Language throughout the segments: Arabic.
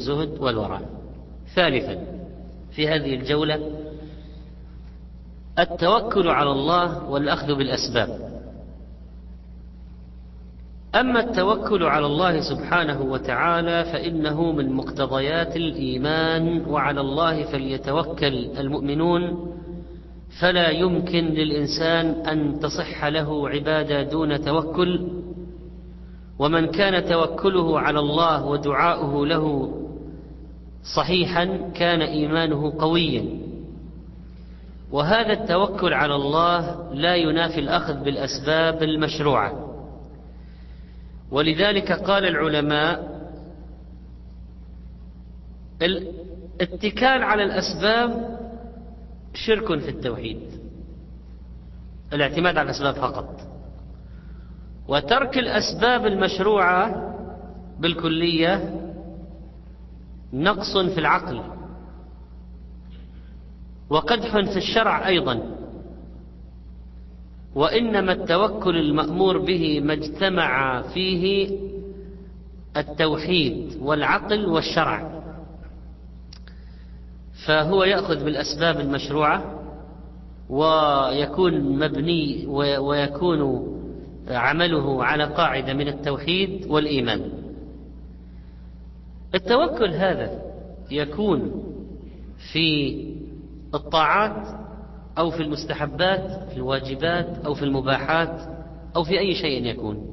الزهد والورع. ثالثا في هذه الجولة التوكل على الله والأخذ بالأسباب. أما التوكل على الله سبحانه وتعالى فإنه من مقتضيات الإيمان وعلى الله فليتوكل المؤمنون. فلا يمكن للإنسان أن تصح له عبادة دون توكل. ومن كان توكله على الله ودعاؤه له صحيحا كان إيمانه قويا. وهذا التوكل على الله لا ينافي الأخذ بالأسباب المشروعة. ولذلك قال العلماء الاتكال على الأسباب شرك في التوحيد. الاعتماد على الأسباب فقط. وترك الأسباب المشروعة بالكلية نقص في العقل وقدح في الشرع أيضا. وإنما التوكل المأمور به ما اجتمع فيه التوحيد والعقل والشرع. فهو يأخذ بالأسباب المشروعة ويكون مبني ويكون عمله على قاعدة من التوحيد والإيمان. التوكل هذا يكون في الطاعات أو في المستحبات في الواجبات أو في المباحات أو في أي شيء يكون.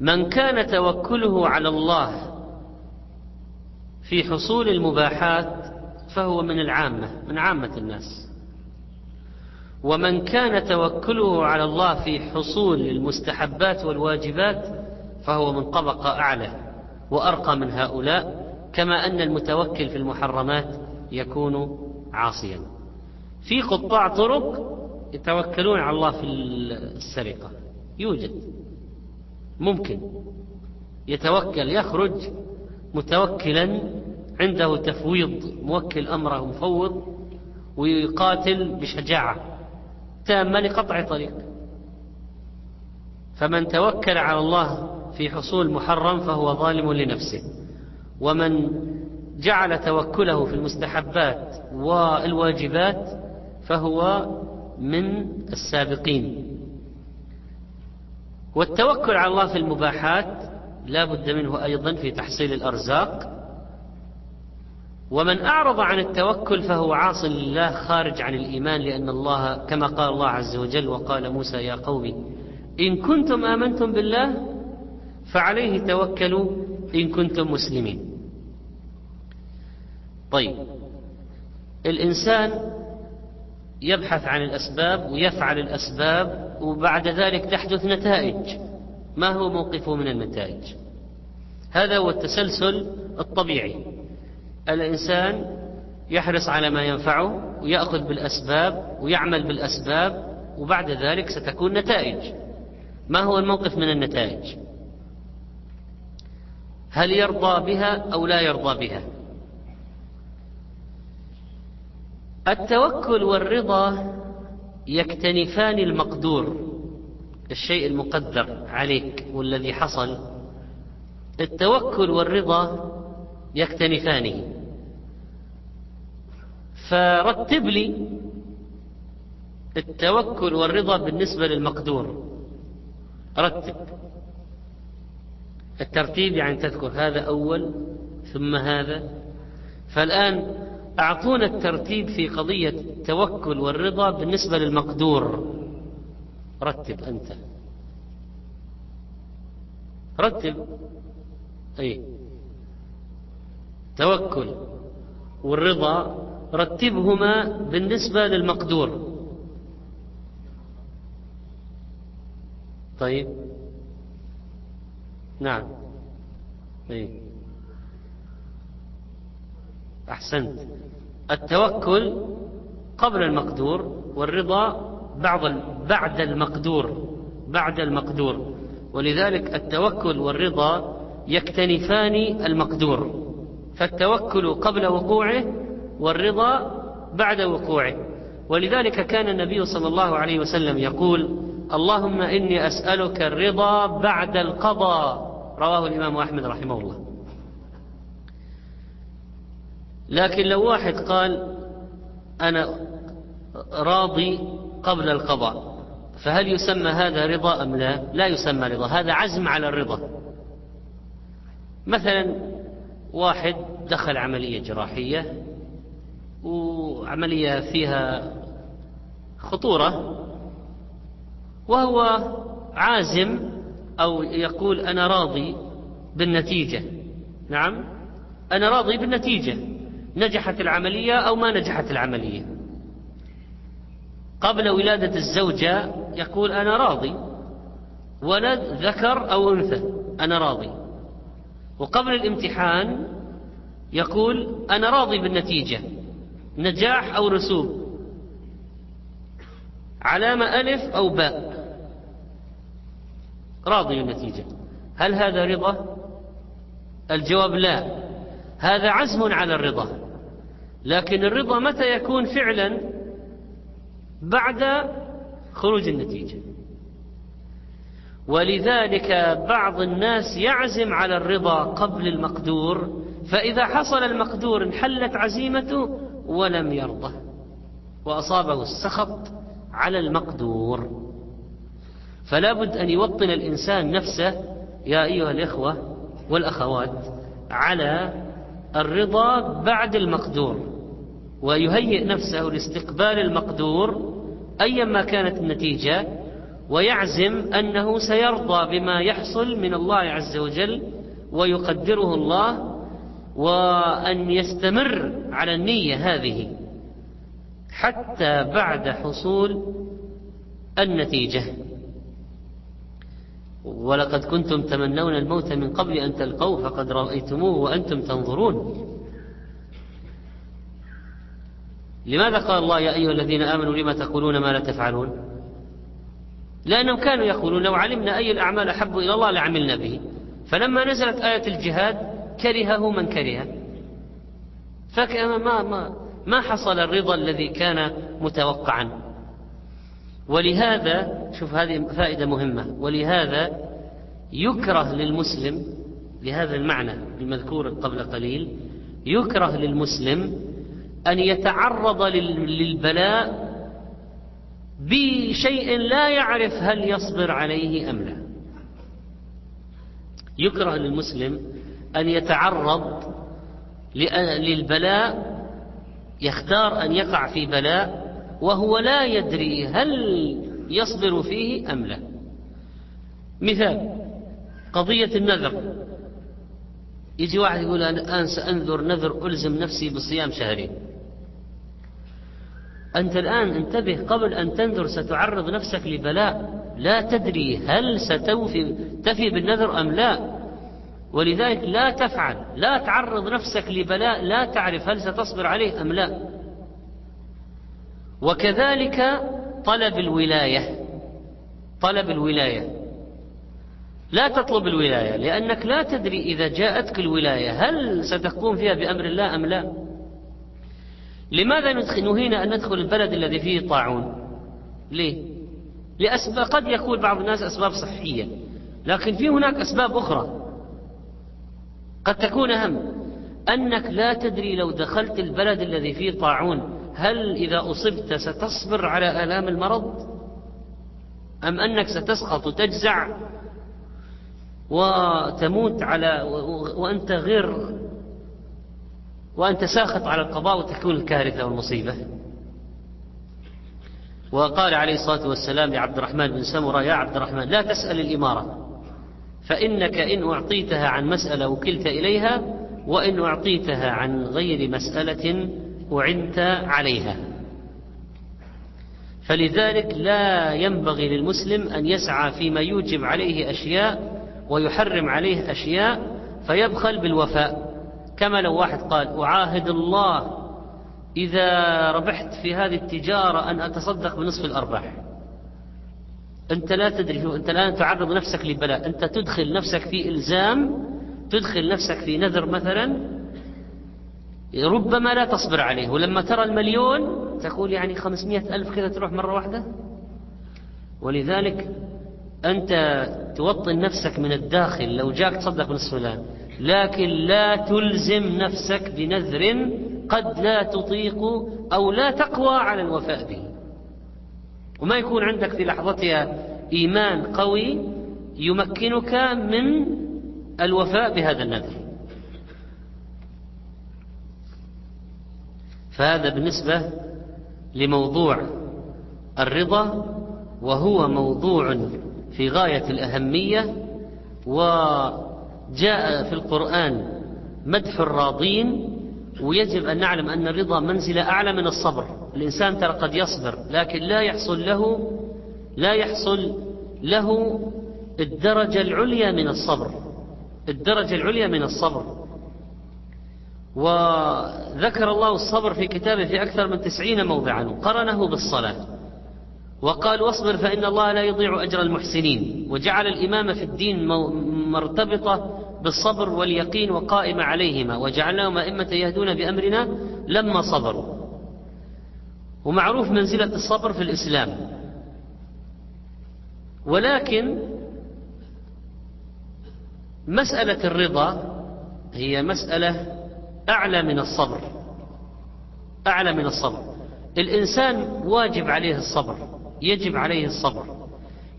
من كان توكله على الله في حصول المباحات فهو من العامة من عامة الناس. ومن كان توكله على الله في حصول المستحبات والواجبات فهو من طبقة أعلى. وأرقى من هؤلاء كما أن المتوكل في المحرمات يكون عاصيا. في قطاع طرق يتوكلون على الله في السرقة. يوجد. ممكن. يتوكل يخرج متوكلا عنده تفويض موكل أمره مفوض ويقاتل بشجاعة. تامة لقطع طريق. فمن توكل على الله في حصول محرم فهو ظالم لنفسه. ومن جعل توكله في المستحبات والواجبات فهو من السابقين. والتوكل على الله في المباحات لا بد منه أيضا في تحصيل الأرزاق. ومن أعرض عن التوكل فهو عاص لله خارج عن الإيمان لأن الله كما قال الله عز وجل وقال موسى يا قوم إن كنتم آمنتم بالله فعليه توكلوا إن كنتم مسلمين. طيب الإنسان يبحث عن الأسباب ويفعل الأسباب وبعد ذلك تحدث نتائج. ما هو موقفه من النتائج؟ هذا هو التسلسل الطبيعي. الإنسان يحرص على ما ينفعه ويأخذ بالأسباب ويعمل بالأسباب وبعد ذلك ستكون نتائج. ما هو الموقف من النتائج؟ هل يرضى بها أو لا يرضى بها؟ التوكل والرضا يكتنفان المقدور الشيء المقدر عليك والذي حصل. التوكل والرضا يكتنفانه فرتب لي التوكل والرضا بالنسبة للمقدور. رتب. الترتيب يعني تذكر هذا أول ثم هذا. فالآن أعطونا الترتيب في قضية التوكل والرضا بالنسبة للمقدور. رتب أنت. رتب. أي. توكل والرضا رتبهما بالنسبة للمقدور. طيب. نعم. أي أحسنت. التوكل قبل المقدور والرضا بعض بعد المقدور بعد المقدور. ولذلك التوكل والرضا يكتنفان المقدور. فالتوكل قبل وقوعه والرضا بعد وقوعه. ولذلك كان النبي صلى الله عليه وسلم يقول اللهم إني أسألك الرضا بعد القضاء. رواه الإمام أحمد رحمه الله. لكن لو واحد قال أنا راضي قبل القضاء فهل يسمى هذا رضا أم لا؟ لا يسمى رضا هذا عزم على الرضا. مثلا واحد دخل عملية جراحية وعملية فيها خطورة وهو عازم أو يقول أنا راضي بالنتيجة. نعم؟ أنا راضي بالنتيجة. نجحت العملية أو ما نجحت العملية. قبل ولادة الزوجة يقول أنا راضي. ولد ذكر أو أنثى أنا راضي. وقبل الامتحان يقول أنا راضي بالنتيجة نجاح أو رسوب. علامة ألف أو باء. راضي بالنتيجة هل هذا رضا؟ الجواب لا. هذا عزم على الرضا. لكن الرضا متى يكون فعلا؟ بعد خروج النتيجة. ولذلك بعض الناس يعزم على الرضا قبل المقدور فإذا حصل المقدور انحلت عزيمته ولم يرضى وأصابه السخط على المقدور. فلا بد أن يوطن الإنسان نفسه يا أيها الإخوة والأخوات على الرضا بعد المقدور ويهيئ نفسه لاستقبال المقدور أيما كانت النتيجة ويعزم أنه سيرضى بما يحصل من الله عز وجل ويقدره الله وأن يستمر على النية هذه حتى بعد حصول النتيجة. ولقد كنتم تمنون الموت من قبل أن تلقوه فقد رأيتموه وأنتم تنظرون. لماذا قال الله يا أيها الذين آمنوا لما تقولون ما لا تفعلون؟ لأنهم كانوا يقولون لو علمنا أي الأعمال أحب إلى الله لعملنا به. فلما نزلت آية الجهاد كرهه من كره فكما ما, ما, ما حصل الرضا الذي كان متوقعا. ولهذا شوف هذه فائدة مهمة ولهذا يكره للمسلم لهذا المعنى المذكور قبل قليل يكره للمسلم أن يتعرض للبلاء بشيء لا يعرف هل يصبر عليه أم لا. يكره للمسلم أن يتعرض للبلاء يختار أن يقع في بلاء وهو لا يدري هل يصبر فيه أم لا. مثال قضية النذر. يجي واحد يقول أنا الآن سأنذر نذر ألزم نفسي بصيام شهرين. أنت الآن انتبه قبل أن تنذر ستعرض نفسك لبلاء. لا تدري هل ستوفي تفي بالنذر أم لا. ولذلك لا تفعل لا تعرض نفسك لبلاء لا تعرف هل ستصبر عليه أم لا. وكذلك طلب الولاية. طلب الولاية. لا تطلب الولاية لأنك لا تدري إذا جاءتك الولاية هل ستقوم فيها بأمر الله أم لا؟ لماذا نهينا أن ندخل البلد الذي فيه طاعون؟ ليه؟ لأسباب قد يقول بعض الناس أسباب صحية لكن في هناك أسباب أخرى. قد تكون أهم أنك لا تدري لو دخلت البلد الذي فيه طاعون هل إذا أصبت ستصبر على آلام المرض؟ أم أنك ستسقط وتجزع وتموت على وأنت غير وأنت ساخط على القضاء وتكون الكارثة والمصيبة. وقال عليه الصلاة والسلام لعبد الرحمن بن سمرة يا عبد الرحمن لا تسأل الإمارة فإنك إن أعطيتها عن مسألة وكلت إليها وإن أعطيتها عن غير مسألة أعنت عليها. فلذلك لا ينبغي للمسلم أن يسعى فيما يوجب عليه أشياء ويحرم عليه أشياء فيبخل بالوفاء. كما لو واحد قال أعاهد الله إذا ربحت في هذه التجارة أن أتصدق بنصف الأرباح. أنت لا تدري أنت الآن تعرض نفسك لبلاء. أنت تدخل نفسك في إلزام تدخل نفسك في نذر مثلا ربما لا تصبر عليه. ولما ترى المليون تقول يعني خمسمائة ألف كذا تروح مرة واحدة. ولذلك أنت توطن نفسك من الداخل. لو جاك تصدق نصف فلان لكن لا تلزم نفسك بنذر قد لا تطيق أو لا تقوى على الوفاء به. وما يكون عندك في لحظتها إيمان قوي يمكنك من الوفاء بهذا النذر. فهذا بالنسبة لموضوع الرضا وهو موضوع في غاية الأهمية وجاء في القرآن مدح الراضين ويجب أن نعلم أن الرضا منزلة أعلى من الصبر. الإنسان ترى قد يصبر لكن لا يحصل له لا يحصل له الدرجة العليا من الصبر. الدرجة العليا من الصبر. وذكر الله الصبر في كتابه في أكثر من تسعين موضعا وقرنه بالصلاة. وقال واصبر فإن الله لا يضيع أجر المحسنين. وجعل الإمامة في الدين مرتبطة بالصبر واليقين وقائمة عليهما. وجعلناهم أئمة يهدون بأمرنا لما صبروا. ومعروف منزلة الصبر في الإسلام. ولكن مسألة الرضا هي مسألة أعلى من الصبر. أعلى من الصبر. الإنسان واجب عليه الصبر يجب عليه الصبر.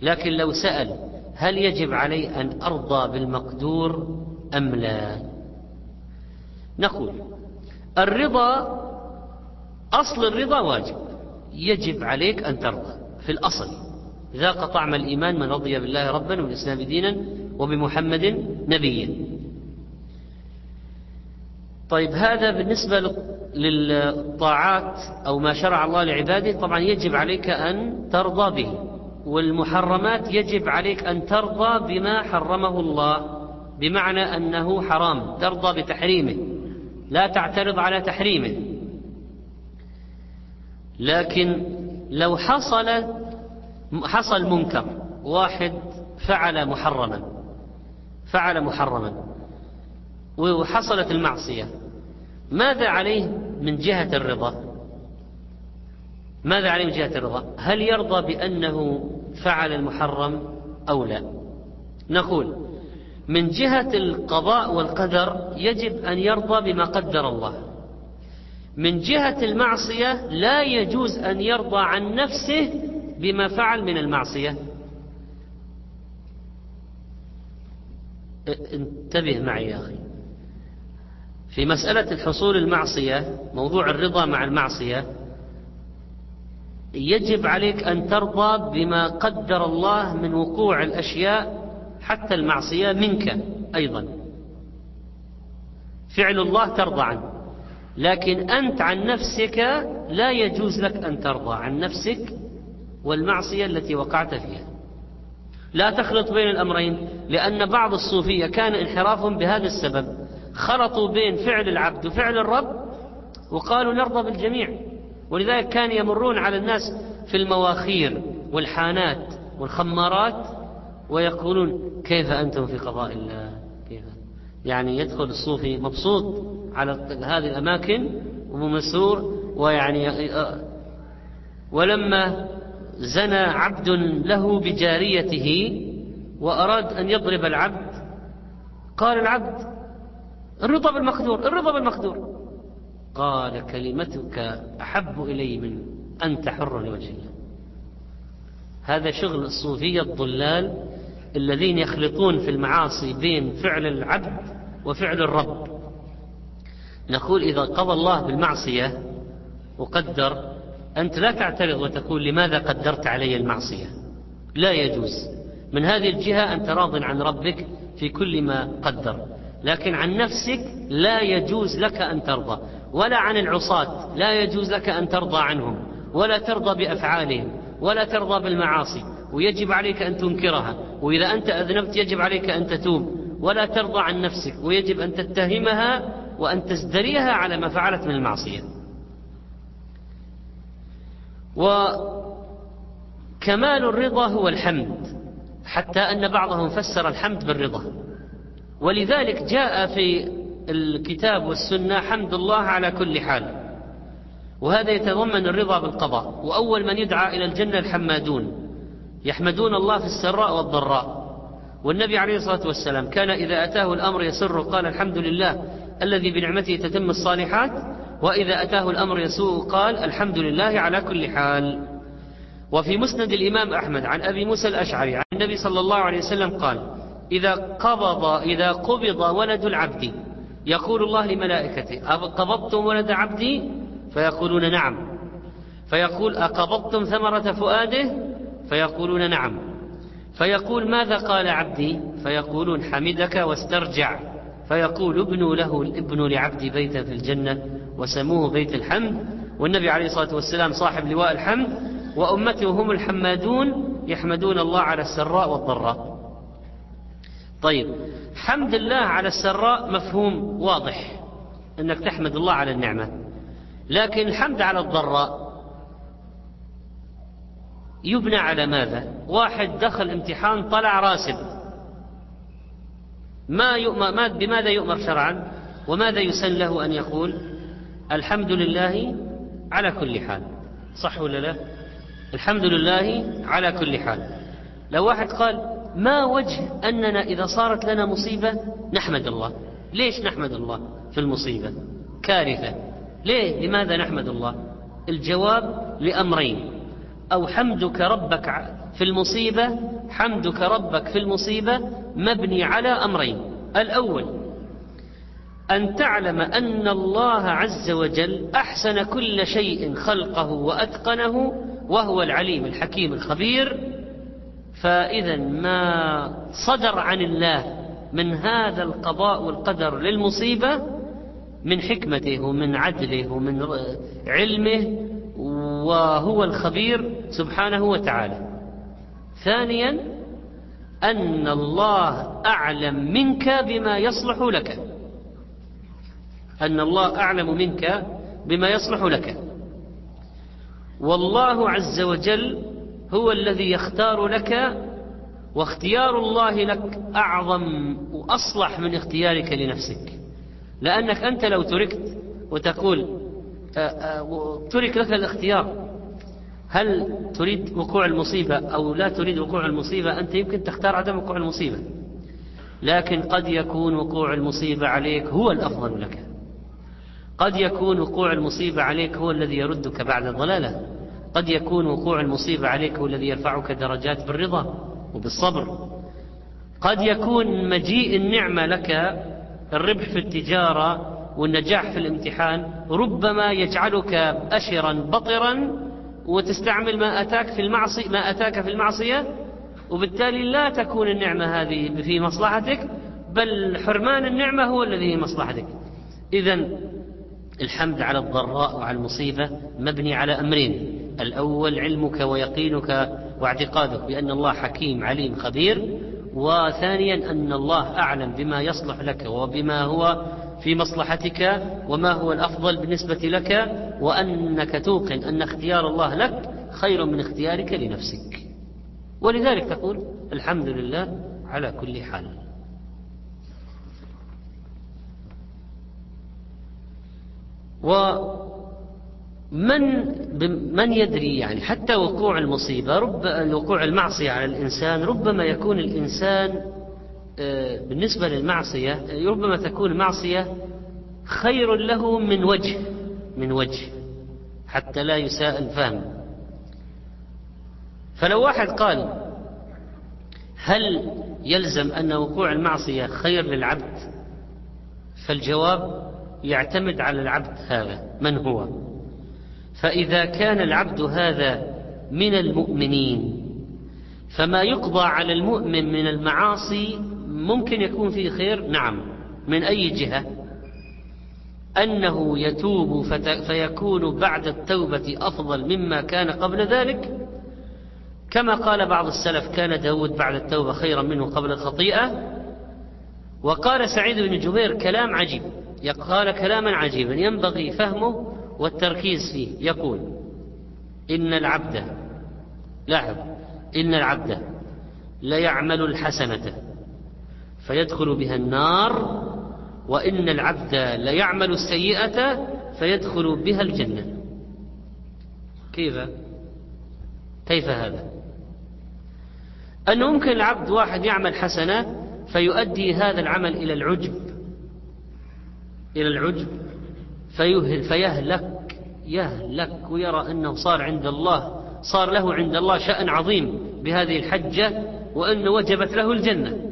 لكن لو سأل هل يجب علي أن أرضى بالمقدور أم لا؟ نقول الرضا أصل الرضا واجب. يجب عليك أن ترضى في الأصل. ذاق طعم الإيمان من رضي بالله ربا والإسلام دينا وبمحمد نبيا. طيب هذا بالنسبة للطاعات أو ما شرع الله لعباده طبعا يجب عليك أن ترضى به والمحرمات يجب عليك أن ترضى بما حرمه الله بمعنى أنه حرام ترضى بتحريمه لا تعترض على تحريمه. لكن لو حصل حصل منكر واحد فعل محرما فعل محرما وحصلت المعصية ماذا عليه من جهة الرضا؟ ماذا عليه من جهة الرضا؟ هل يرضى بأنه فعل المحرم أو لا؟ نقول من جهة القضاء والقدر يجب أن يرضى بما قدر الله. من جهة المعصية لا يجوز أن يرضى عن نفسه بما فعل من المعصية. انتبه معي يا أخي. في مسألة الحصول المعصية موضوع الرضا مع المعصية يجب عليك أن ترضى بما قدر الله من وقوع الأشياء حتى المعصية منك أيضا. فعل الله ترضى عنه لكن أنت عن نفسك لا يجوز لك أن ترضى عن نفسك والمعصية التي وقعت فيها. لا تخلط بين الأمرين لأن بعض الصوفية كان انحرافهم بهذا السبب. خلطوا بين فعل العبد وفعل الرب وقالوا نرضى بالجميع. ولذلك كان يمرون على الناس في المواخير والحانات والخمارات ويقولون كيف أنتم في قضاء الله؟ كيف؟ يعني يدخل الصوفي مبسوط على هذه الأماكن ومسرور ويعني ولما زنى عبد له بجاريته وأراد أن يضرب العبد قال العبد الرضا بالمقدور الرضا بالمقدور. قال كلمتك أحب إلي من أنت حر لوجه الله. هذا شغل الصوفية الضلال الذين يخلطون في المعاصي بين فعل العبد وفعل الرب. نقول إذا قضى الله بالمعصية وقدر أنت لا تعترض وتقول لماذا قدرت علي المعصية؟ لا يجوز. من هذه الجهة أنت راض عن ربك في كل ما قدر. لكن عن نفسك لا يجوز لك أن ترضى ولا عن العصاة لا يجوز لك أن ترضى عنهم ولا ترضى بأفعالهم ولا ترضى بالمعاصي ويجب عليك أن تنكرها وإذا أنت أذنبت يجب عليك أن تتوب ولا ترضى عن نفسك ويجب أن تتهمها وأن تزدريها على ما فعلت من المعصية. وكمال الرضا هو الحمد حتى أن بعضهم فسر الحمد بالرضا. ولذلك جاء في الكتاب والسنة حمد الله على كل حال. وهذا يتضمن الرضا بالقضاء. وأول من يدعى إلى الجنة الحمادون. يحمدون الله في السراء والضراء. والنبي عليه الصلاة والسلام كان إذا أتاه الأمر يسر قال الحمد لله الذي بنعمته تتم الصالحات وإذا أتاه الأمر يسوء قال الحمد لله على كل حال. وفي مسند الإمام أحمد عن أبي موسى الأشعري عن النبي صلى الله عليه وسلم قال إذا قبض إذا قبض ولد العبد يقول الله لملائكته أقبضتم ولد عبدي؟ فيقولون نعم. فيقول أقبضتم ثمرة فؤاده؟ فيقولون نعم. فيقول ماذا قال عبدي؟ فيقولون حمدك واسترجع. فيقول ابنوا له ابنوا لعبدي بيتا في الجنة وسموه بيت الحمد. والنبي عليه الصلاة والسلام صاحب لواء الحمد وأمته هم الحمادون يحمدون الله على السراء والضراء. طيب. حمد الله على السراء مفهوم واضح أنك تحمد الله على النعمة. لكن الحمد على الضراء يبنى على ماذا؟ واحد دخل امتحان طلع راسب. ما يؤمر ما بماذا يؤمر شرعا؟ وماذا يسن له أن يقول؟ الحمد لله على كل حال. صح ولا لا؟ الحمد لله على كل حال. لو واحد قال ما وجه أننا إذا صارت لنا مصيبة نحمد الله. ليش نحمد الله في المصيبة؟ كارثة. ليه؟ لماذا نحمد الله؟ الجواب لأمرين. أو حمدك ربك في المصيبة حمدك ربك في المصيبة مبني على أمرين. الأول أن تعلم أن الله عز وجل أحسن كل شيء خلقه وأتقنه وهو العليم الحكيم الخبير. فإذا ما صدر عن الله من هذا القضاء والقدر للمصيبة من حكمته ومن عدله ومن علمه وهو الخبير سبحانه وتعالى. ثانيا أن الله أعلم منك بما يصلح لك. أن الله أعلم منك بما يصلح لك. والله عز وجل هو الذي يختار لك واختيار الله لك أعظم وأصلح من اختيارك لنفسك. لأنك أنت لو تركت وتقول آه، آه، ترك لك الاختيار هل تريد وقوع المصيبة أو لا تريد وقوع المصيبة؟ أنت يمكن تختار عدم وقوع المصيبة. لكن قد يكون وقوع المصيبة عليك هو الأفضل لك. قد يكون وقوع المصيبة عليك هو الذي يردك بعد ضلاله. قد يكون وقوع المصيبة عليك هو الذي يرفعك درجات بالرضا وبالصبر. قد يكون مجيء النعمة لك الربح في التجارة والنجاح في الامتحان ربما يجعلك أشرا بطرا وتستعمل ما أتاك في المعصية ما أتاك في المعصية وبالتالي لا تكون النعمة هذه في مصلحتك بل حرمان النعمة هو الذي في مصلحتك. إذا الحمد على الضراء وعلى المصيبة مبني على أمرين. الأول علمك ويقينك واعتقادك بأن الله حكيم عليم خبير وثانيا أن الله أعلم بما يصلح لك وبما هو في مصلحتك وما هو الأفضل بالنسبة لك وأنك توقن أن اختيار الله لك خير من اختيارك لنفسك. ولذلك تقول الحمد لله على كل حال. و من من يدري يعني حتى وقوع المصيبة رب وقوع المعصية على الإنسان ربما يكون الإنسان آه، بالنسبة للمعصية ربما تكون المعصية خير له من وجه من وجه حتى لا يساء الفهم. فلو واحد قال هل يلزم أن وقوع المعصية خير للعبد؟ فالجواب يعتمد على العبد هذا من هو؟ فإذا كان العبد هذا من المؤمنين فما يقضى على المؤمن من المعاصي ممكن يكون فيه خير؟ نعم. من أي جهة؟ أنه يتوب فيكون بعد التوبة أفضل مما كان قبل ذلك؟ كما قال بعض السلف كان داود بعد التوبة خيرا منه قبل الخطيئة؟ وقال سعيد بن جبير كلام عجيب قال كلاما عجيبا ينبغي فهمه والتركيز فيه يقول إن العبد لاحظ إن العبد ليعمل الحسنة فيدخل بها النار وإن العبد ليعمل السيئة فيدخل بها الجنة. كيف؟ كيف هذا؟ أنه ممكن العبد واحد يعمل حسنة فيؤدي هذا العمل إلى العجب إلى العجب فيهل فيهلك. يهلك ويرى أنه صار عند الله صار له عند الله شأن عظيم بهذه الحجة وأن وجبت له الجنة.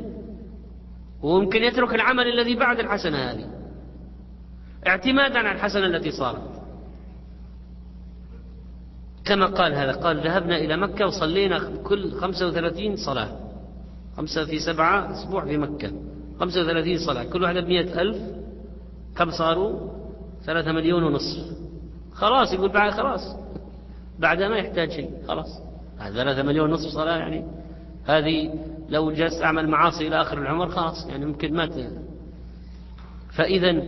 وممكن يترك العمل الذي بعد الحسنة هذه. اعتمادا على الحسنة التي صارت. كما قال هذا قال ذهبنا إلى مكة وصلينا كل 35 صلاة. خمسة في سبعة أسبوع في مكة. 35 صلاة. كل واحدة بمئة ألف. كم صاروا؟ ثلاثة مليون ونصف. خلاص يقول بعد خلاص. بعد ما يحتاج شيء خلاص. ثلاثة مليون ونصف صلاة يعني. هذه لو جلس أعمل معاصي إلى آخر العمر خلاص يعني ممكن ما فإذا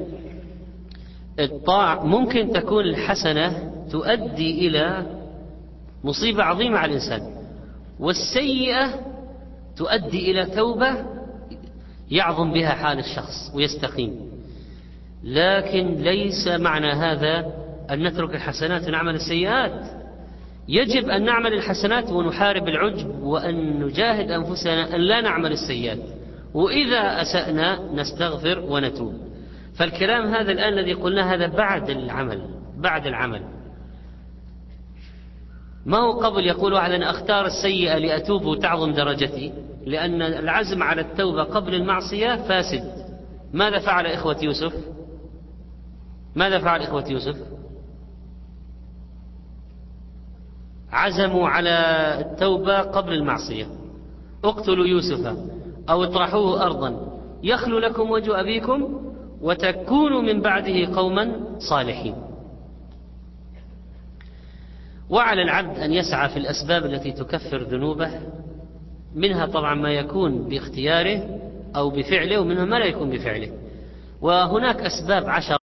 الطاعة ممكن تكون الحسنة تؤدي إلى مصيبة عظيمة على الإنسان. والسيئة تؤدي إلى توبة يعظم بها حال الشخص ويستقيم. لكن ليس معنى هذا أن نترك الحسنات ونعمل السيئات. يجب أن نعمل الحسنات ونحارب العجب وأن نجاهد أنفسنا أن لا نعمل السيئات. وإذا أسأنا نستغفر ونتوب. فالكلام هذا الآن الذي قلنا هذا بعد العمل بعد العمل. ما هو قبل يقول واحد أنا أختار السيئة لأتوب وتعظم درجتي؟ لأن العزم على التوبة قبل المعصية فاسد. ماذا فعل إخوة يوسف؟ ماذا فعل إخوة يوسف؟ عزموا على التوبة قبل المعصية. اقتلوا يوسف أو اطرحوه أرضا. يخلو لكم وجه أبيكم وتكونوا من بعده قوما صالحين. وعلى العبد أن يسعى في الأسباب التي تكفر ذنوبه منها طبعا ما يكون باختياره أو بفعله ومنها ما لا يكون بفعله. وهناك أسباب عشر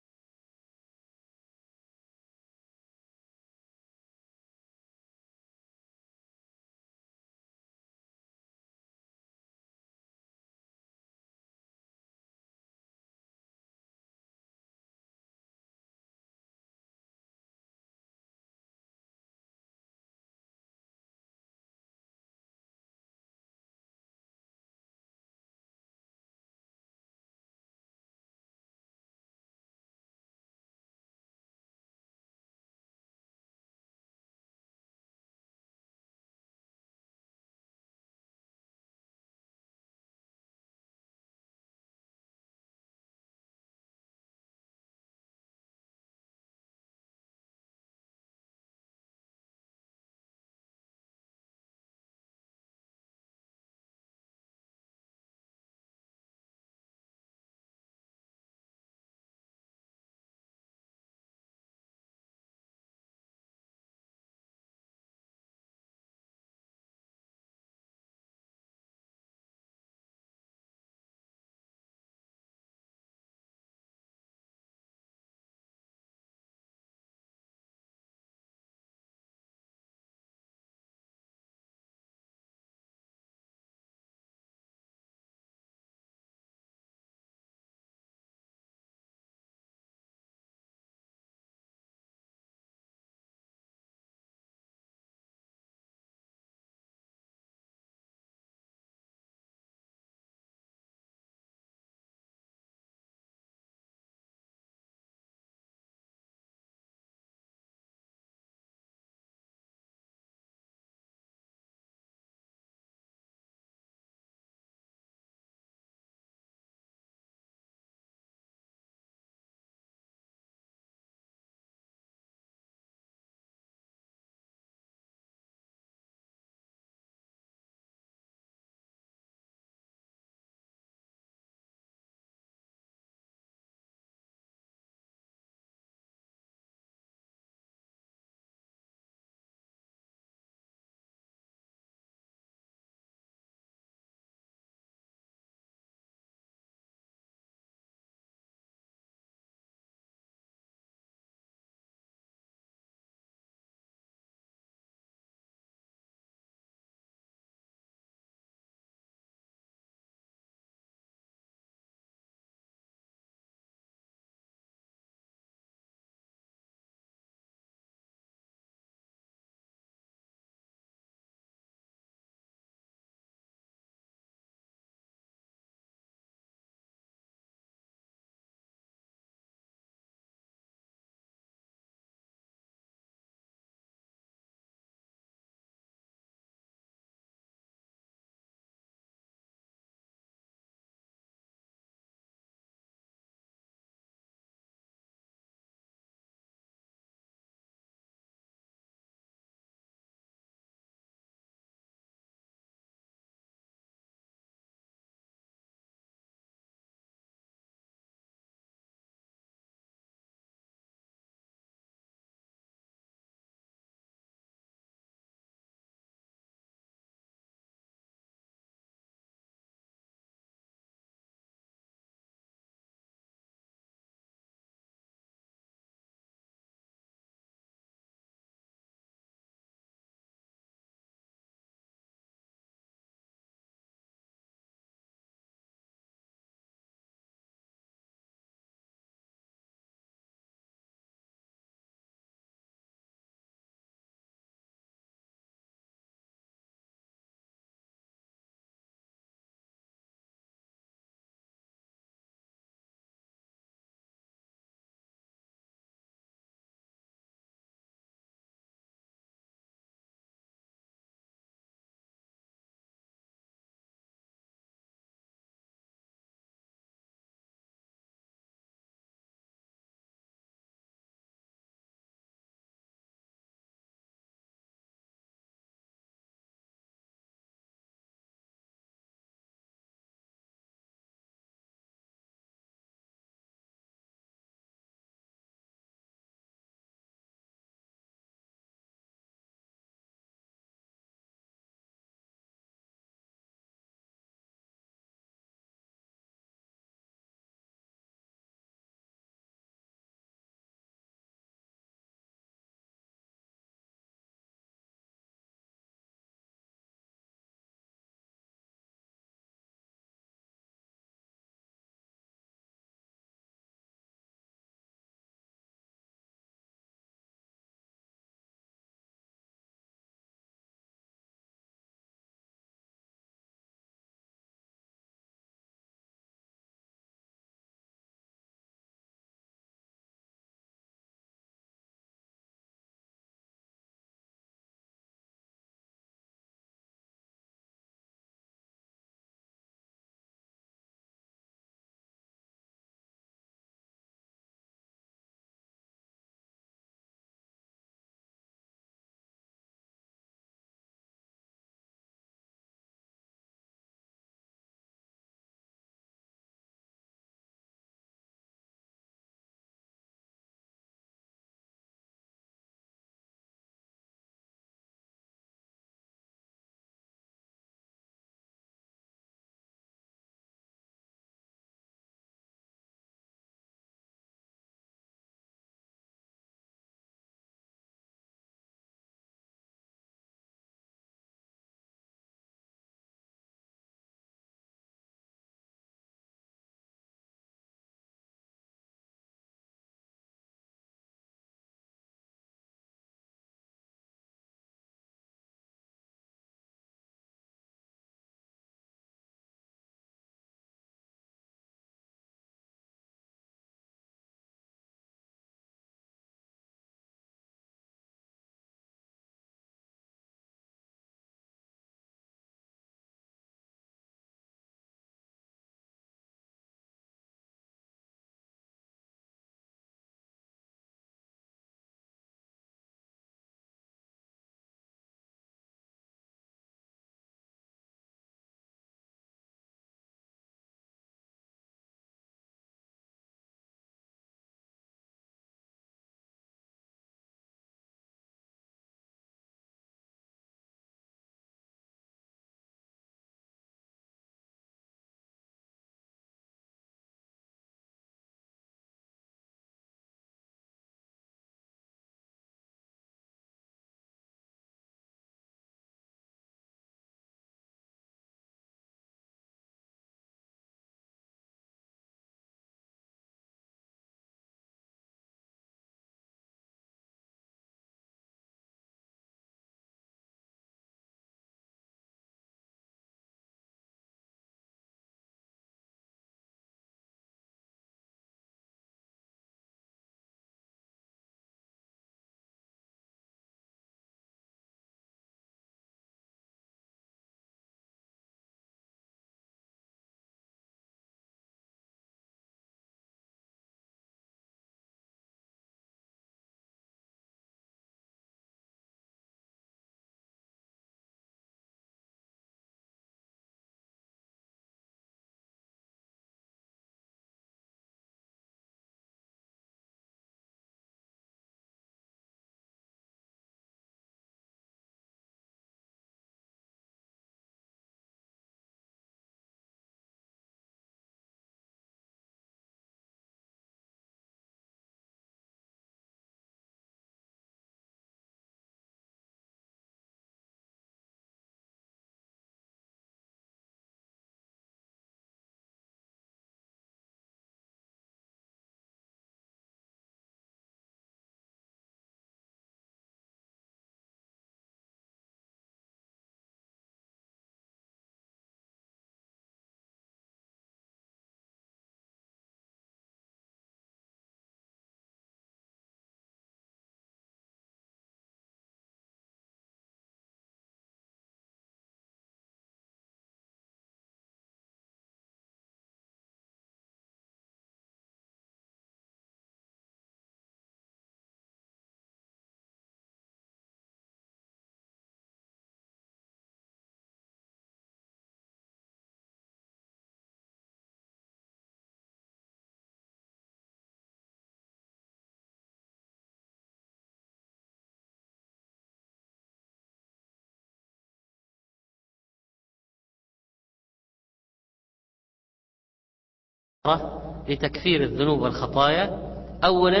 لتكفير الذنوب والخطايا. أولا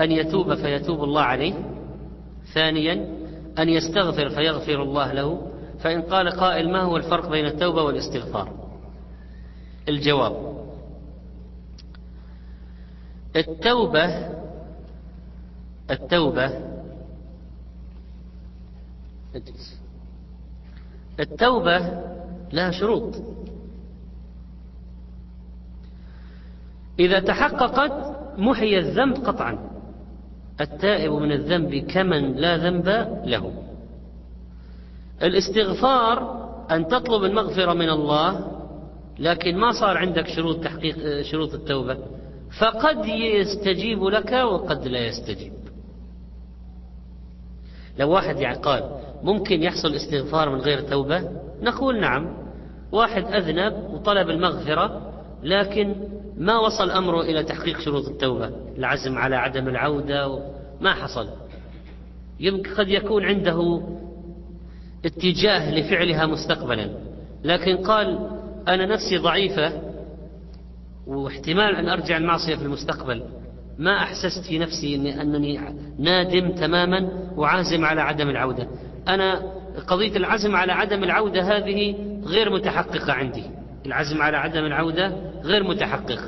أن يتوب فيتوب الله عليه. ثانيا أن يستغفر فيغفر الله له. فإن قال قائل ما هو الفرق بين التوبة والاستغفار؟ الجواب التوبة التوبة التوبة لها شروط. إذا تحققت محي الذنب قطعا. التائب من الذنب كمن لا ذنب له. الاستغفار أن تطلب المغفرة من الله لكن ما صار عندك شروط تحقيق شروط التوبة. فقد يستجيب لك وقد لا يستجيب. لو واحد يعني قال ممكن يحصل استغفار من غير توبة؟ نقول نعم. واحد أذنب وطلب المغفرة لكن ما وصل أمره إلى تحقيق شروط التوبة العزم على عدم العودة ما حصل. يمكن قد يكون عنده اتجاه لفعلها مستقبلا. لكن قال أنا نفسي ضعيفة واحتمال أن أرجع المعصية في المستقبل. ما أحسست في نفسي أنني نادم تماما وعازم على عدم العودة. أنا قضية العزم على عدم العودة هذه غير متحققة عندي. العزم على عدم العودة غير متحقق.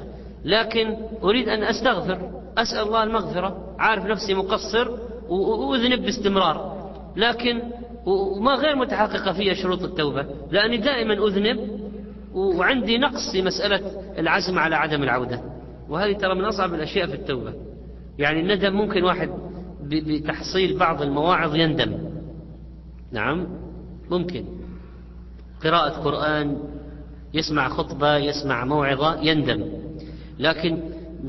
لكن أريد أن أستغفر أسأل الله المغفرة عارف نفسي مقصر وأذنب باستمرار. لكن وما غير متحققة فيها شروط التوبة لأني دائما أذنب وعندي نقص في مسألة العزم على عدم العودة. وهذه ترى من أصعب الأشياء في التوبة. يعني الندم ممكن واحد بتحصيل بعض المواعظ يندم. نعم؟ ممكن. قراءة قرآن يسمع خطبة يسمع موعظة يندم. لكن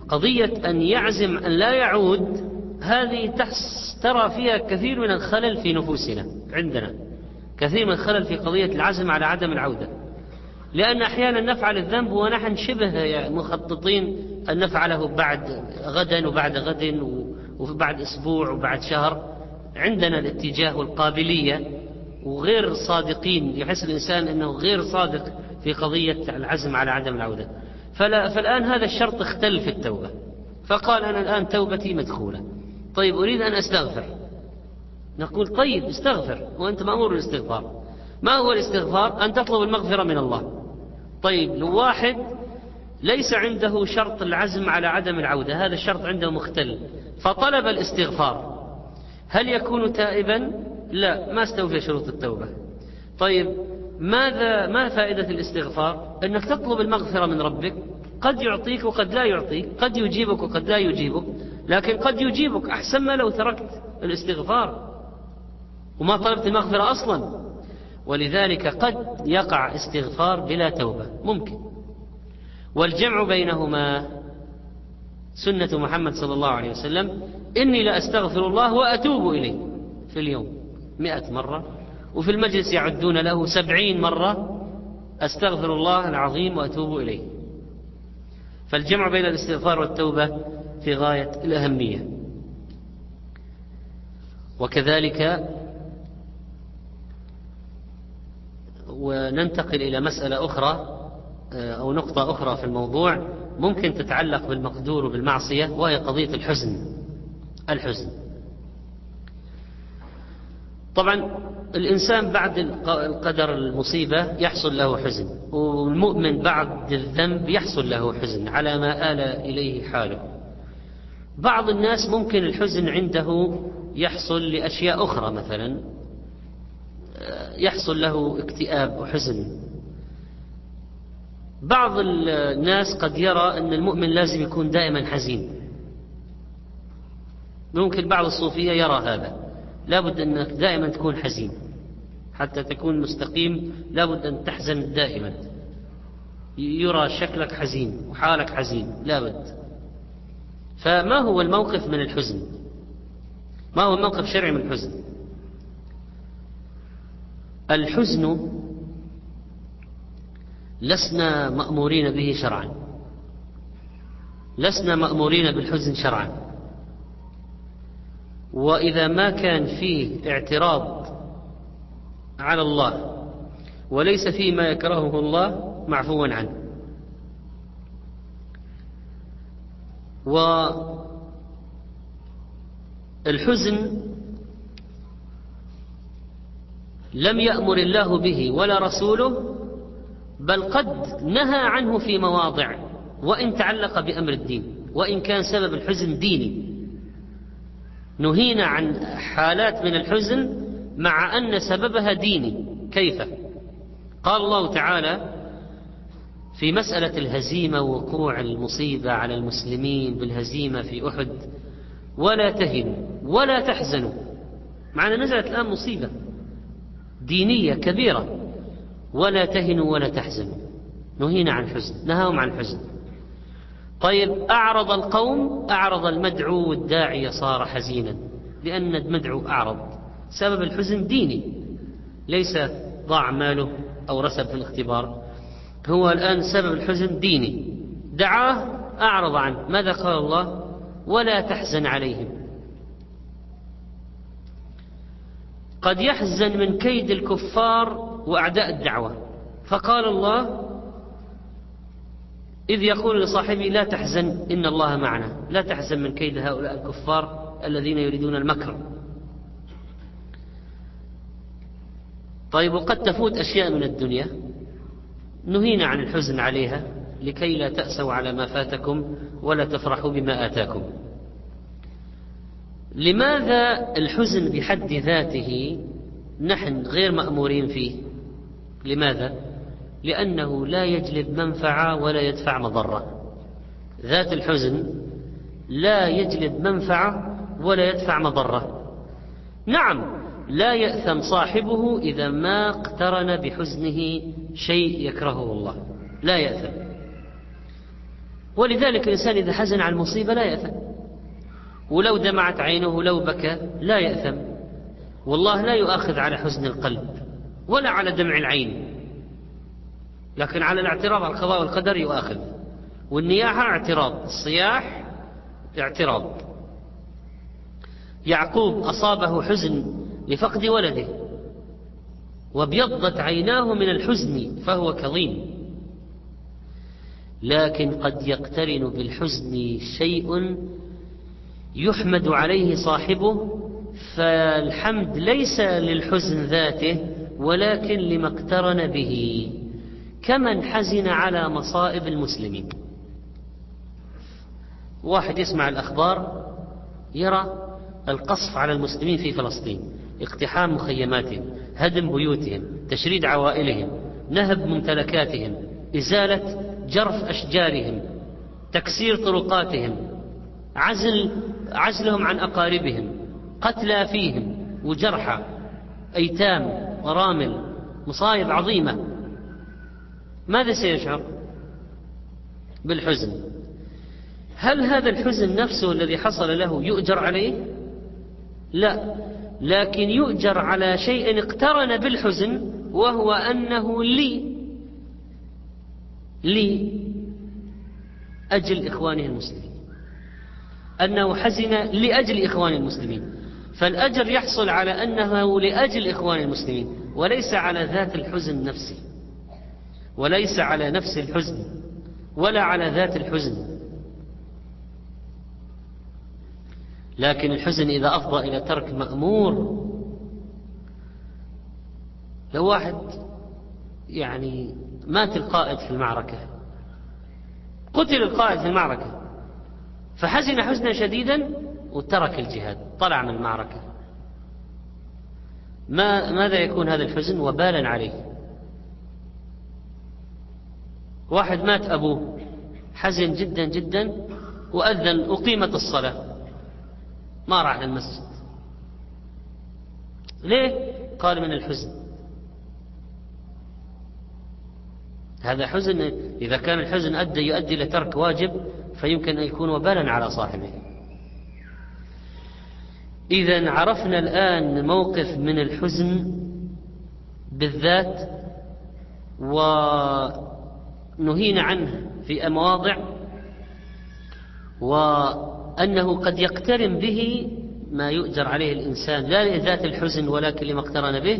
قضية أن يعزم أن لا يعود هذه ترى فيها كثير من الخلل في نفوسنا عندنا. كثير من الخلل في قضية العزم على عدم العودة. لأن أحيانا نفعل الذنب ونحن شبه مخططين أن نفعله بعد غدا وبعد غد وبعد أسبوع وبعد شهر. عندنا الاتجاه والقابلية وغير صادقين. يحس الإنسان أنه غير صادق. في قضية العزم على عدم العودة. فلا فالآن هذا الشرط اختل في التوبة. فقال أنا الآن توبتي مدخولة. طيب أريد أن أستغفر. نقول طيب استغفر. وأنت مأمور بالاستغفار. ما هو الاستغفار؟ أن تطلب المغفرة من الله. طيب لو واحد ليس عنده شرط العزم على عدم العودة هذا الشرط عنده مختل. فطلب الاستغفار. هل يكون تائبا؟ لا ما استوفي شروط التوبة. طيب ماذا ما فائدة الاستغفار؟ أنك تطلب المغفرة من ربك قد يعطيك وقد لا يعطيك قد يجيبك وقد لا يجيبك لكن قد يجيبك أحسن ما لو تركت الاستغفار. وما طلبت المغفرة أصلا. ولذلك قد يقع استغفار بلا توبة. ممكن. والجمع بينهما سنة محمد صلى الله عليه وسلم. إني لأستغفر الله وأتوب إليه في اليوم. مئة مرة. وفي المجلس يعدون له سبعين مرة أستغفر الله العظيم وأتوب إليه. فالجمع بين الاستغفار والتوبة في غاية الأهمية. وكذلك وننتقل إلى مسألة أخرى أو نقطة أخرى في الموضوع ممكن تتعلق بالمقدور وبالمعصية وهي قضية الحزن. الحزن. طبعا الإنسان بعد القدر المصيبة يحصل له حزن والمؤمن بعد الذنب يحصل له حزن على ما آل إليه حاله. بعض الناس ممكن الحزن عنده يحصل لأشياء أخرى مثلا يحصل له اكتئاب وحزن. بعض الناس قد يرى أن المؤمن لازم يكون دائما حزين. ممكن بعض الصوفية يرى هذا. لابد أنك دائما تكون حزين. حتى تكون مستقيم لابد أن تحزن دائما. يرى شكلك حزين وحالك حزين لابد فما هو الموقف من الحزن؟ ما هو الموقف الشرعي من الحزن؟ الحزن لسنا مأمورين به شرعا. لسنا مأمورين بالحزن شرعا. وإذا ما كان فيه اعتراض على الله وليس فيه ما يكرهه الله معفوا عنه. والحزن لم يأمر الله به ولا رسوله بل قد نهى عنه في مواضع وإن تعلق بأمر الدين وإن كان سبب الحزن ديني. نهينا عن حالات من الحزن مع أن سببها ديني. كيف؟ قال الله تعالى في مسألة الهزيمة وقوع المصيبة على المسلمين بالهزيمة في أحد ولا تهنوا ولا تحزنوا. معنا نزلت الآن مصيبة دينية كبيرة. ولا تهنوا ولا تحزنوا. نهينا عن الحزن نهاهم عن الحزن طيب أعرض القوم أعرض المدعو والداعية صار حزينا لأن المدعو أعرض سبب الحزن ديني ليس ضاع ماله أو رسب في الاختبار. هو الآن سبب الحزن ديني. دعاه أعرض عنه. ماذا قال الله؟ ولا تحزن عليهم. قد يحزن من كيد الكفار وأعداء الدعوة. فقال الله إذ يقول لصاحبه لا تحزن إن الله معنا. لا تحزن من كيد هؤلاء الكفار الذين يريدون المكر. طيب وقد تفوت أشياء من الدنيا. نهينا عن الحزن عليها لكي لا تأسوا على ما فاتكم ولا تفرحوا بما آتاكم. لماذا الحزن بحد ذاته نحن غير مأمورين فيه؟ لماذا؟ لأنه لا يجلب منفعة ولا يدفع مضرة. ذات الحزن لا يجلب منفعة ولا يدفع مضرة. نعم لا يأثم صاحبه إذا ما اقترن بحزنه شيء يكرهه الله. لا يأثم. ولذلك الإنسان إذا حزن على المصيبة لا يأثم. ولو دمعت عينه لو بكى لا يأثم. والله لا يؤاخذ على حزن القلب ولا على دمع العين. لكن على الاعتراض على القضاء والقدر يؤاخذ. والنياحة اعتراض الصياح اعتراض. يعقوب أصابه حزن لفقد ولده وابيضت عيناه من الحزن فهو كظيم. لكن قد يقترن بالحزن شيء يحمد عليه صاحبه فالحمد ليس للحزن ذاته ولكن لما اقترن به. كمن حزن على مصائب المسلمين. واحد يسمع الأخبار يرى القصف على المسلمين في فلسطين اقتحام مخيماتهم هدم بيوتهم تشريد عوائلهم نهب ممتلكاتهم إزالة جرف أشجارهم تكسير طرقاتهم عزل عزلهم عن أقاربهم قتلى فيهم وجرحى أيتام ورامل مصايب عظيمة. ماذا سيشعر بالحزن. هل هذا الحزن نفسه الذي حصل له يؤجر عليه؟ لا. لكن يؤجر على شيء اقترن بالحزن وهو أنه لي. لي. أجل إخوانه المسلمين. أنه حزن لأجل إخوان المسلمين. فالأجر يحصل على أنه لأجل إخوان المسلمين وليس على ذات الحزن نفسه. وليس على نفس الحزن ولا على ذات الحزن. لكن الحزن إذا أفضى إلى ترك مأمور لو واحد يعني مات القائد في المعركة قتل القائد في المعركة فحزن حزنا شديدا وترك الجهاد طلع من المعركة. ما ماذا يكون هذا الحزن وبالا عليه؟ واحد مات أبوه. حزن جدا جدا وأذن أقيمت الصلاة. ما راح للمسجد. ليه؟ قال من الحزن. هذا حزن إذا كان الحزن أدى يؤدي إلى ترك واجب فيمكن أن يكون وبالا على صاحبه. إذا عرفنا الآن موقف من الحزن بالذات ونهينا عنه في مواضع و أنه قد يقترن به ما يؤجر عليه الإنسان لا لذات الحزن ولكن لما اقترن به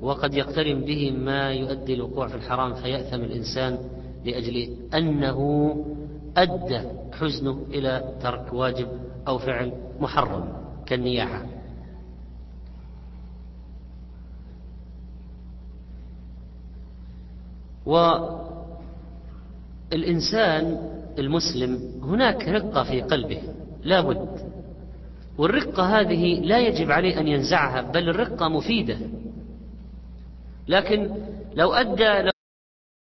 وقد يقترن به ما يؤدي الوقوع في الحرام فيأثم الإنسان لأجل أنه أدى حزنه إلى ترك واجب أو فعل محرم كالنياحة. والإنسان المسلم هناك رقة في قلبه لا بد. والرقة هذه لا يجب عليه أن ينزعها بل الرقة مفيدة. لكن لو أدى